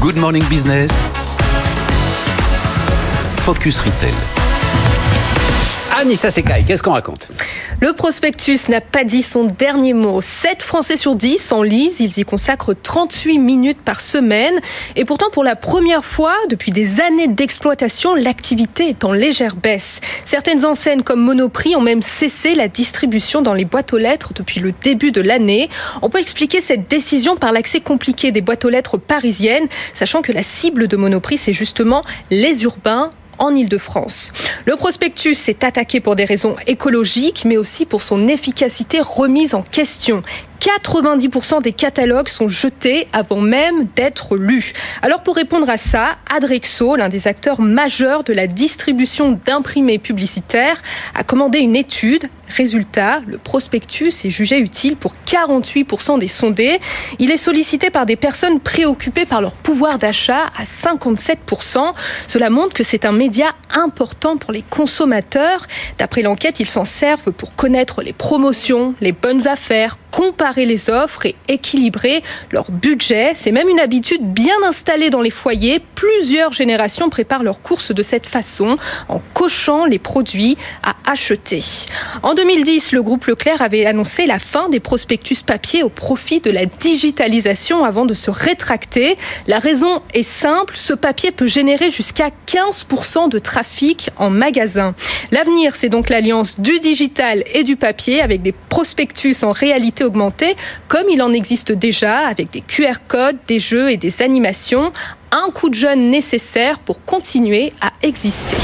Good Morning Business. Focus Retail. Anissa Sekai, qu'est-ce qu'on raconte? Le prospectus n'a pas dit son dernier mot. 7 Français sur 10 en lisent, ils y consacrent 38 minutes par semaine. Et pourtant, pour la première fois depuis des années d'exploitation, l'activité est en légère baisse. Certaines enseignes comme Monoprix ont même cessé la distribution dans les boîtes aux lettres depuis le début de l'année. On peut expliquer cette décision par l'accès compliqué des boîtes aux lettres parisiennes, sachant que la cible de Monoprix, c'est justement les urbains en Ile-de-France. Le prospectus s'est attaqué pour des raisons écologiques, mais aussi pour son efficacité remise en question. 90% des catalogues sont jetés avant même d'être lus. Alors pour répondre à ça, Adrexo, l'un des acteurs majeurs de la distribution d'imprimés publicitaires, a commandé une étude. Résultat, le prospectus est jugé utile pour 48% des sondés. Il est sollicité par des personnes préoccupées par leur pouvoir d'achat à 57%. Cela montre que c'est un média important pour les consommateurs. D'après l'enquête, ils s'en servent pour connaître les promotions, les bonnes affaires, comparer les offres et équilibrer leur budget. C'est même une habitude bien installée dans les foyers. Plusieurs générations préparent leurs courses de cette façon, en cochant les produits à acheter. 2010, le groupe Leclerc avait annoncé la fin des prospectus papier au profit de la digitalisation avant de se rétracter. La raison est simple, ce papier peut générer jusqu'à 15% de trafic en magasin. L'avenir, c'est donc l'alliance du digital et du papier avec des prospectus en réalité augmentée, comme il en existe déjà avec des QR codes, des jeux et des animations. Un coup de jeune nécessaire pour continuer à exister.